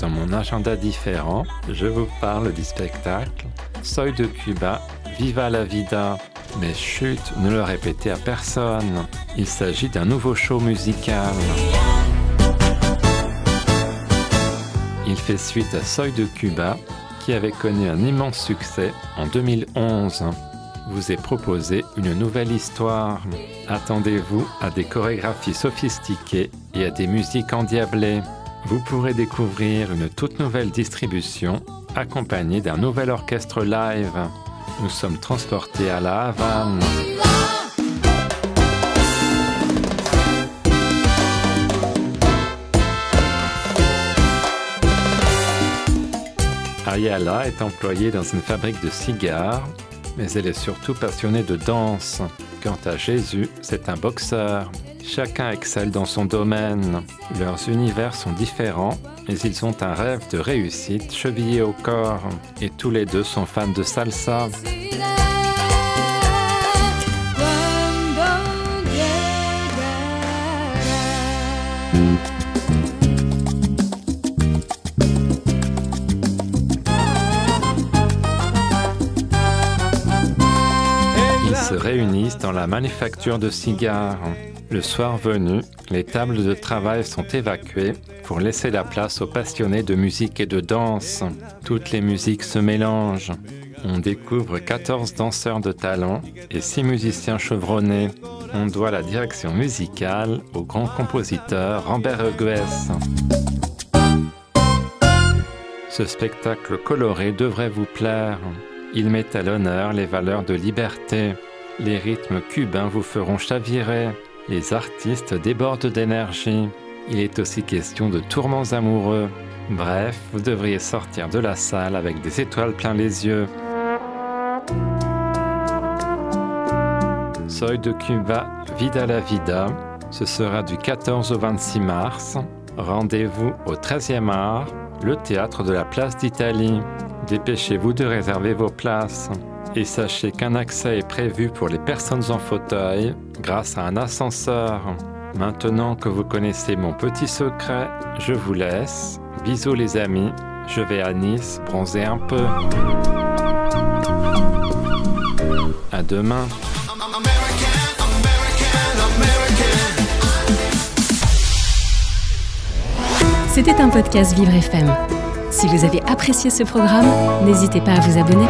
dans mon agenda différent, je vous parle du spectacle Soy de Cuba, Viva la Vida. Mais chut, ne le répétez à personne. Il s'agit d'un nouveau show musical. Il fait suite à Soy de Cuba, qui avait connu un immense succès en 2011 vous est proposé une nouvelle histoire. Attendez-vous à des chorégraphies sophistiquées et à des musiques endiablées. Vous pourrez découvrir une toute nouvelle distribution accompagnée d'un nouvel orchestre live. Nous sommes transportés à La Havane. Ayala est employée dans une fabrique de cigares mais elle est surtout passionnée de danse. Quant à Jésus, c'est un boxeur. Chacun excelle dans son domaine. Leurs univers sont différents, mais ils ont un rêve de réussite chevillé au corps. Et tous les deux sont fans de salsa. Se réunissent dans la manufacture de cigares. Le soir venu, les tables de travail sont évacuées pour laisser la place aux passionnés de musique et de danse. Toutes les musiques se mélangent. On découvre 14 danseurs de talent et 6 musiciens chevronnés. On doit la direction musicale au grand compositeur Rambert Hugues. Ce spectacle coloré devrait vous plaire. Il met à l'honneur les valeurs de liberté, les rythmes cubains vous feront chavirer. Les artistes débordent d'énergie. Il est aussi question de tourments amoureux. Bref, vous devriez sortir de la salle avec des étoiles plein les yeux. Soy de Cuba, Vida la Vida. Ce sera du 14 au 26 mars. Rendez-vous au 13e art, le théâtre de la place d'Italie. Dépêchez-vous de réserver vos places. Et sachez qu'un accès est prévu pour les personnes en fauteuil grâce à un ascenseur. Maintenant que vous connaissez mon petit secret, je vous laisse. Bisous les amis, je vais à Nice bronzer un peu. À demain. C'était un podcast Vivre FM. Si vous avez apprécié ce programme, n'hésitez pas à vous abonner.